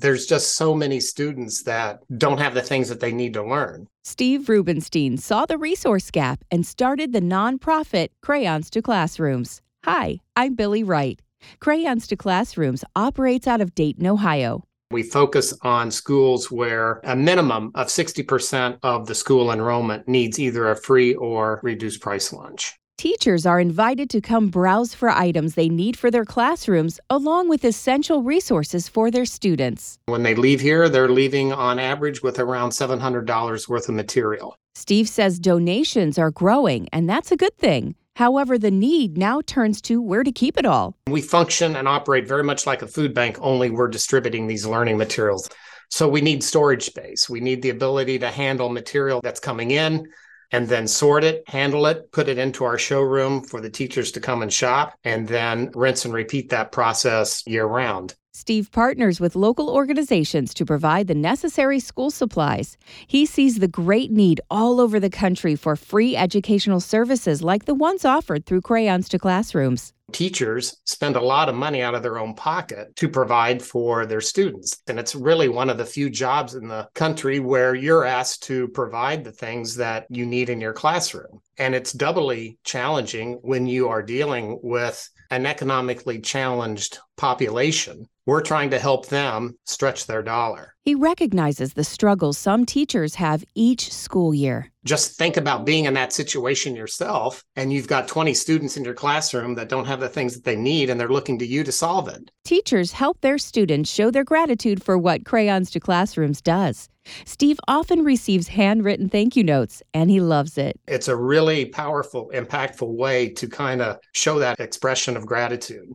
There's just so many students that don't have the things that they need to learn. Steve Rubenstein saw the resource gap and started the nonprofit Crayons to Classrooms. Hi, I'm Billy Wright. Crayons to Classrooms operates out of Dayton, Ohio. We focus on schools where a minimum of 60% of the school enrollment needs either a free or reduced price lunch. Teachers are invited to come browse for items they need for their classrooms, along with essential resources for their students. When they leave here, they're leaving on average with around $700 worth of material. Steve says donations are growing, and that's a good thing. However, the need now turns to where to keep it all. We function and operate very much like a food bank, only we're distributing these learning materials. So we need storage space. We need the ability to handle material that's coming in and then sort it, handle it, put it into our showroom for the teachers to come and shop, and then rinse and repeat that process year round. Steve partners with local organizations to provide the necessary school supplies. He sees the great need all over the country for free educational services like the ones offered through Crayons to Classrooms. Teachers spend a lot of money out of their own pocket to provide for their students. And it's really one of the few jobs in the country where you're asked to provide the things that you need in your classroom. And it's doubly challenging when you are dealing with an economically challenged population. We're trying to help them stretch their dollar. He recognizes the struggles some teachers have each school year. Just think about being in that situation yourself, and you've got 20 students in your classroom that don't have the things that they need, and they're looking to you to solve it. Teachers help their students show their gratitude for what Crayons to Classrooms does. Steve often receives handwritten thank you notes, and he loves it. It's a really powerful, impactful way to kind of show that expression of gratitude.